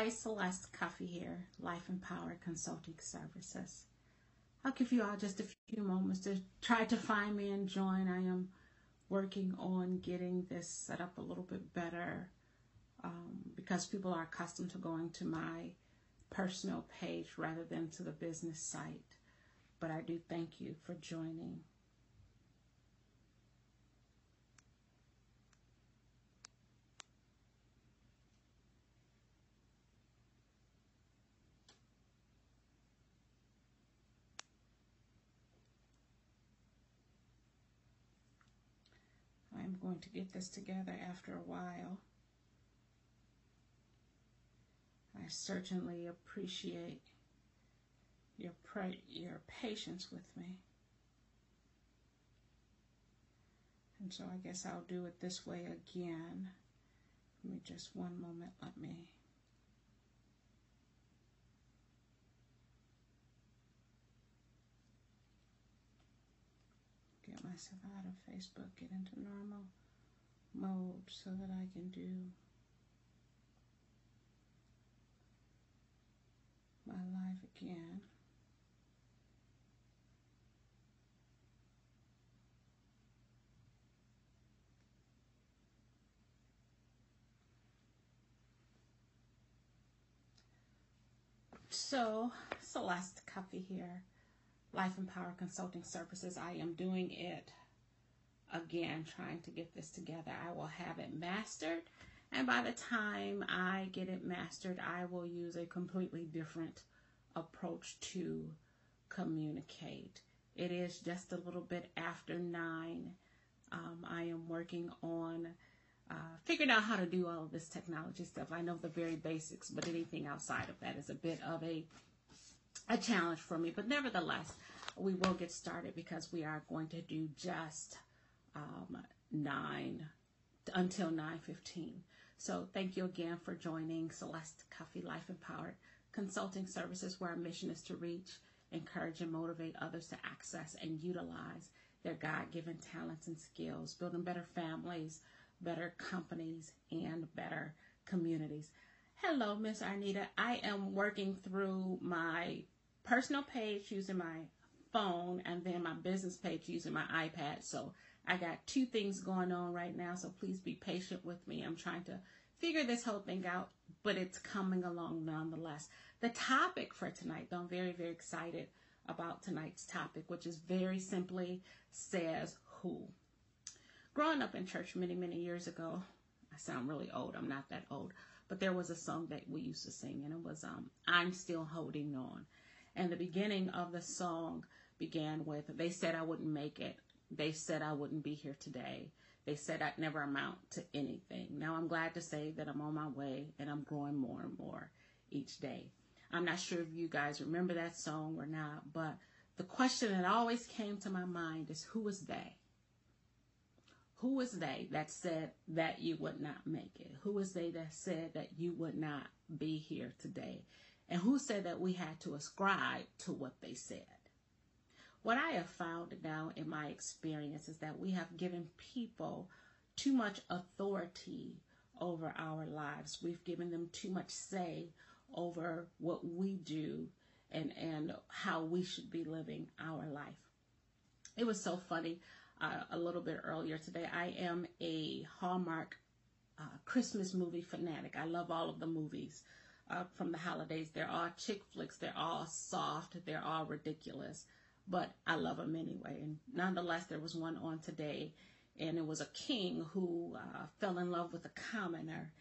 Hi, Celeste Cuffy here, Life Empowered Consulting Services. I'll give you all just a few moments to try to find me and join. I am working on getting this set up a little bit better um, because people are accustomed to going to my personal page rather than to the business site. But I do thank you for joining. I'm going to get this together after a while. I certainly appreciate your your patience with me. And so I guess I'll do it this way again. Let me just one moment, let me get myself out of Facebook, get into normal mode so that I can do my live again. So, Celeste Cuffy here. Life Empowered Consulting Services. I am doing it again, trying to get this together. I will have it mastered, and by the time I get it mastered, I will use a completely different approach to communicate. It is just a little bit after nine. Um, I am working on uh, figuring out how to do all of this technology stuff. I know the very basics, but anything outside of that is a bit of a a challenge for me. But nevertheless, we will get started because we are going to do just um, 9 until 9.15. So thank you again for joining Celeste Cuffy Life Empowered Consulting Services where our mission is to reach, encourage, and motivate others to access and utilize their God-given talents and skills, building better families, better companies, and better communities. Hello, Miss Arnita. I am working through my personal page using my phone and then my business page using my iPad. So I got two things going on right now. So please be patient with me. I'm trying to figure this whole thing out, but it's coming along nonetheless. The topic for tonight, though, I'm very, very excited about tonight's topic, which is very simply says who. Growing up in church many, many years ago, I sound really old. I'm not that old, but there was a song that we used to sing, and it was um, I'm Still Holding On. And the beginning of the song began with, They said I wouldn't make it. They said I wouldn't be here today. They said I'd never amount to anything. Now I'm glad to say that I'm on my way and I'm growing more and more each day. I'm not sure if you guys remember that song or not, but the question that always came to my mind is who was they? Who was they that said that you would not make it? Who was they that said that you would not be here today? And who said that we had to ascribe to what they said? What I have found now in my experience is that we have given people too much authority over our lives. We've given them too much say over what we do and, and how we should be living our life. It was so funny uh, a little bit earlier today. I am a Hallmark uh, Christmas movie fanatic. I love all of the movies uh, from the holidays. They're all chick flicks. They're all soft. They're all ridiculous. But I love them anyway. And nonetheless, there was one on today, and it was a king who uh, fell in love with a commoner.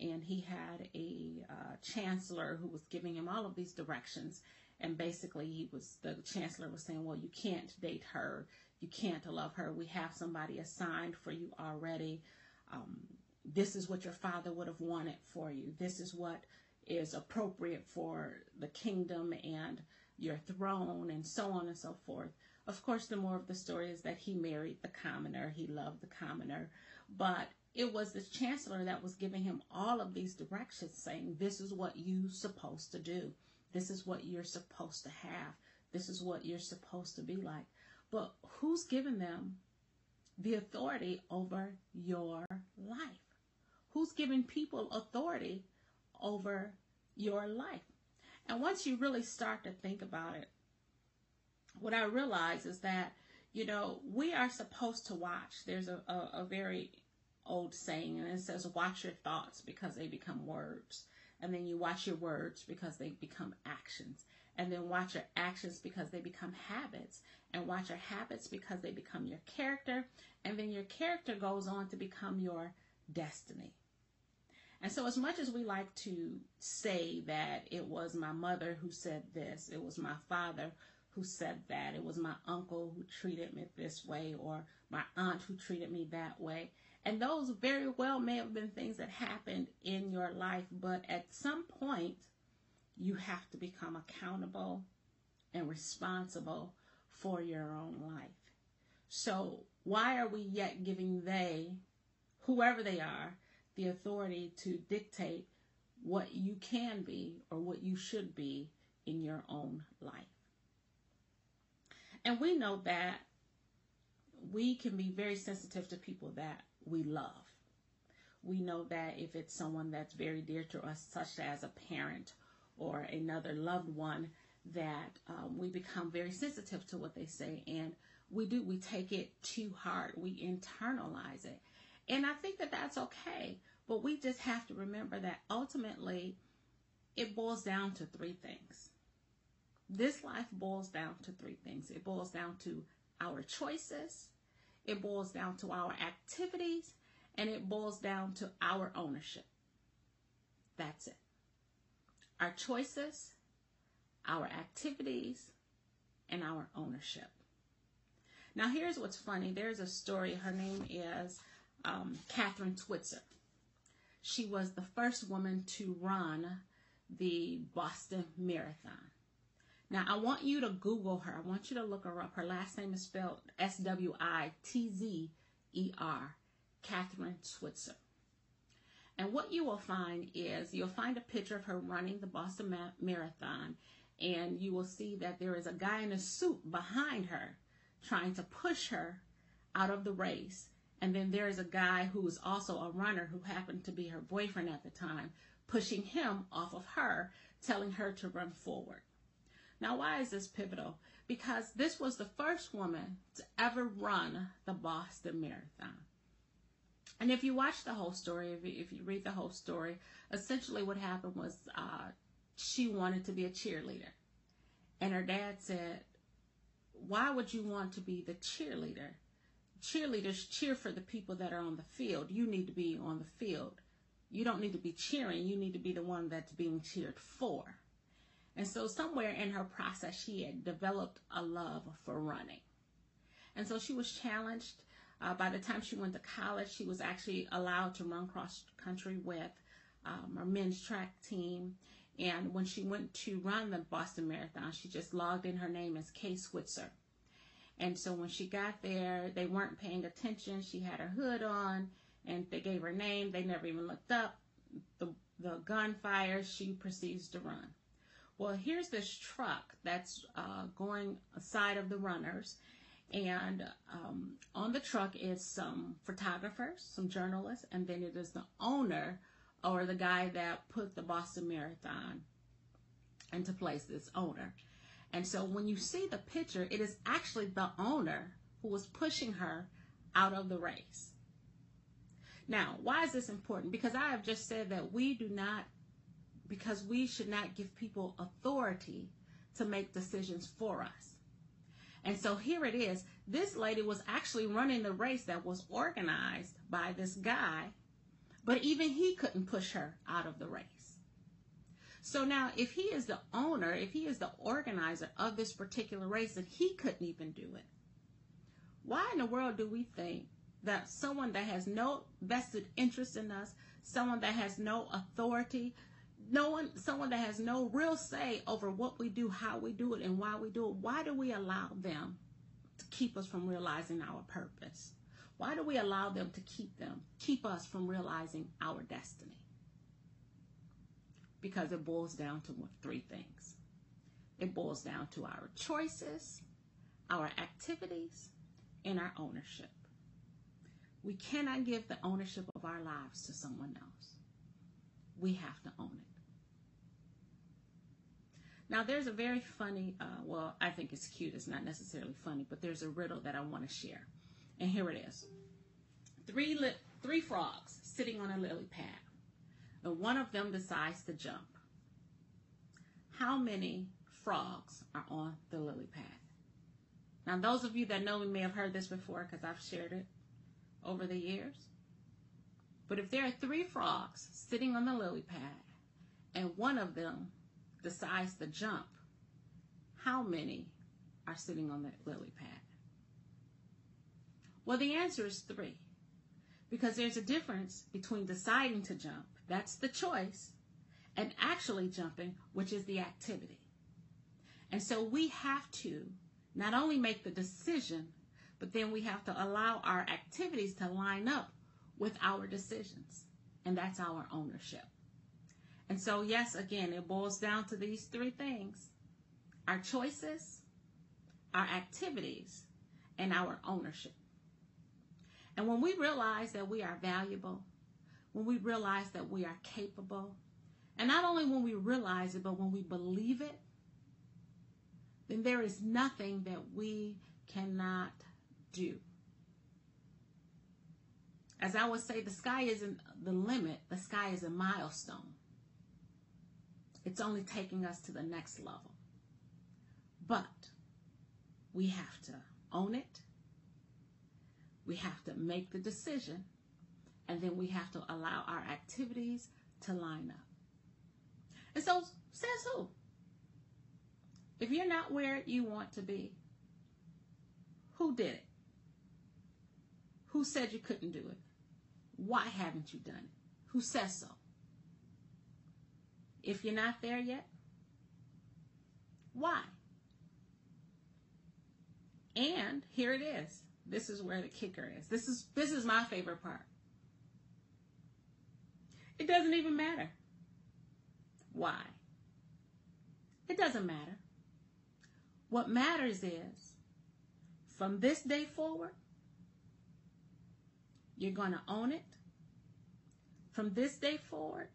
And he had a uh, chancellor who was giving him all of these directions. And basically, he was the chancellor was saying, "Well, you can't date her. You can't love her. We have somebody assigned for you already. Um, this is what your father would have wanted for you. This is what is appropriate for the kingdom and your throne and so on and so forth. Of course, the more of the story is that he married the commoner, he loved the commoner, but it was the chancellor that was giving him all of these directions saying, This is what you're supposed to do, this is what you're supposed to have, this is what you're supposed to be like. But who's giving them the authority over your life? Who's giving people authority over your life. And once you really start to think about it, what I realize is that, you know, we are supposed to watch. There's a, a, a very old saying, and it says, watch your thoughts because they become words. And then you watch your words because they become actions. And then watch your actions because they become habits. And watch your habits because they become your character. And then your character goes on to become your destiny. And so, as much as we like to say that it was my mother who said this, it was my father who said that, it was my uncle who treated me this way, or my aunt who treated me that way. And those very well may have been things that happened in your life, but at some point, you have to become accountable and responsible for your own life. So, why are we yet giving they, whoever they are, the authority to dictate what you can be or what you should be in your own life. And we know that we can be very sensitive to people that we love. We know that if it's someone that's very dear to us, such as a parent or another loved one, that um, we become very sensitive to what they say and we do we take it too hard we internalize it and I think that that's okay. But we just have to remember that ultimately it boils down to three things. This life boils down to three things it boils down to our choices, it boils down to our activities, and it boils down to our ownership. That's it. Our choices, our activities, and our ownership. Now, here's what's funny. There's a story. Her name is um, Kathrine Switzer. She was the first woman to run the Boston Marathon. Now, I want you to Google her. I want you to look her up. Her last name is spelled S W I T Z E R, Kathrine Switzer. And what you will find is you'll find a picture of her running the Boston Ma- Marathon, and you will see that there is a guy in a suit behind her trying to push her out of the race and then there is a guy who was also a runner who happened to be her boyfriend at the time, pushing him off of her, telling her to run forward. Now, why is this pivotal? Because this was the first woman to ever run the Boston Marathon. And if you watch the whole story, if you, if you read the whole story, essentially what happened was uh, she wanted to be a cheerleader. And her dad said, Why would you want to be the cheerleader? Cheerleaders cheer for the people that are on the field. You need to be on the field. You don't need to be cheering. You need to be the one that's being cheered for. And so, somewhere in her process, she had developed a love for running. And so, she was challenged. Uh, by the time she went to college, she was actually allowed to run cross country with um, her men's track team. And when she went to run the Boston Marathon, she just logged in her name as Kay Switzer. And so when she got there, they weren't paying attention. She had her hood on and they gave her name. They never even looked up. The, the gun fires. She proceeds to run. Well, here's this truck that's uh, going aside of the runners. And um, on the truck is some photographers, some journalists, and then it is the owner or the guy that put the Boston Marathon into place, this owner. And so when you see the picture, it is actually the owner who was pushing her out of the race. Now, why is this important? Because I have just said that we do not, because we should not give people authority to make decisions for us. And so here it is. This lady was actually running the race that was organized by this guy, but even he couldn't push her out of the race. So now, if he is the owner, if he is the organizer of this particular race, and he couldn't even do it, why in the world do we think that someone that has no vested interest in us, someone that has no authority, no one, someone that has no real say over what we do, how we do it, and why we do it, why do we allow them to keep us from realizing our purpose? Why do we allow them to keep them, keep us from realizing our destiny? Because it boils down to three things it boils down to our choices, our activities, and our ownership. We cannot give the ownership of our lives to someone else. We have to own it. Now, there's a very funny, uh, well, I think it's cute. It's not necessarily funny, but there's a riddle that I want to share. And here it is three, li- three frogs sitting on a lily pad, and one of them decides to jump. How many frogs are on the lily pad? Now, those of you that know me may have heard this before because I've shared it over the years. But if there are three frogs sitting on the lily pad and one of them decides to jump, how many are sitting on the lily pad? Well, the answer is three. Because there's a difference between deciding to jump, that's the choice, and actually jumping, which is the activity. And so we have to not only make the decision, but then we have to allow our activities to line up with our decisions. And that's our ownership. And so, yes, again, it boils down to these three things our choices, our activities, and our ownership. And when we realize that we are valuable, when we realize that we are capable, and not only when we realize it, but when we believe it, then there is nothing that we cannot do. As I would say, the sky isn't the limit, the sky is a milestone. It's only taking us to the next level. But we have to own it. We have to make the decision. And then we have to allow our activities to line up. And so, says who? If you're not where you want to be, who did it? Who said you couldn't do it? Why haven't you done it? Who says so? If you're not there yet, why? And here it is. This is where the kicker is. This is this is my favorite part. It doesn't even matter. Why? It doesn't matter. What matters is from this day forward, you're going to own it. From this day forward,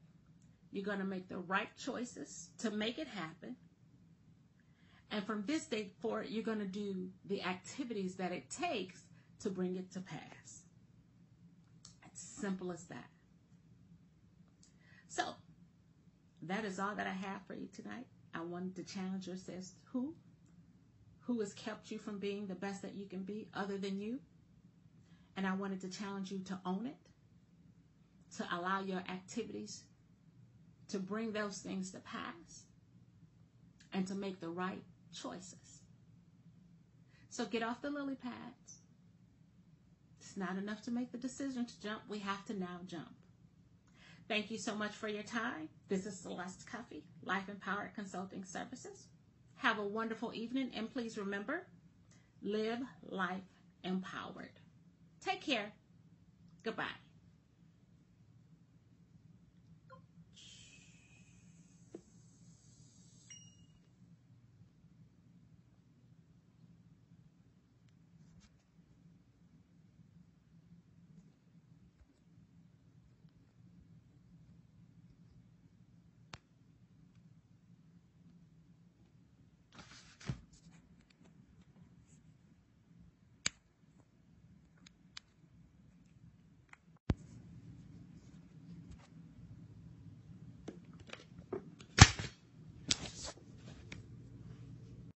you're going to make the right choices to make it happen. And from this day forward, you're going to do the activities that it takes to bring it to pass. It's simple as that. So, that is all that I have for you tonight. I wanted to challenge your says who? Who has kept you from being the best that you can be other than you? And I wanted to challenge you to own it, to allow your activities to bring those things to pass and to make the right choices. So get off the lily pads. It's not enough to make the decision to jump. We have to now jump. Thank you so much for your time. This is Celeste Cuffy, Life Empowered Consulting Services. Have a wonderful evening and please remember, live life empowered. Take care. Goodbye.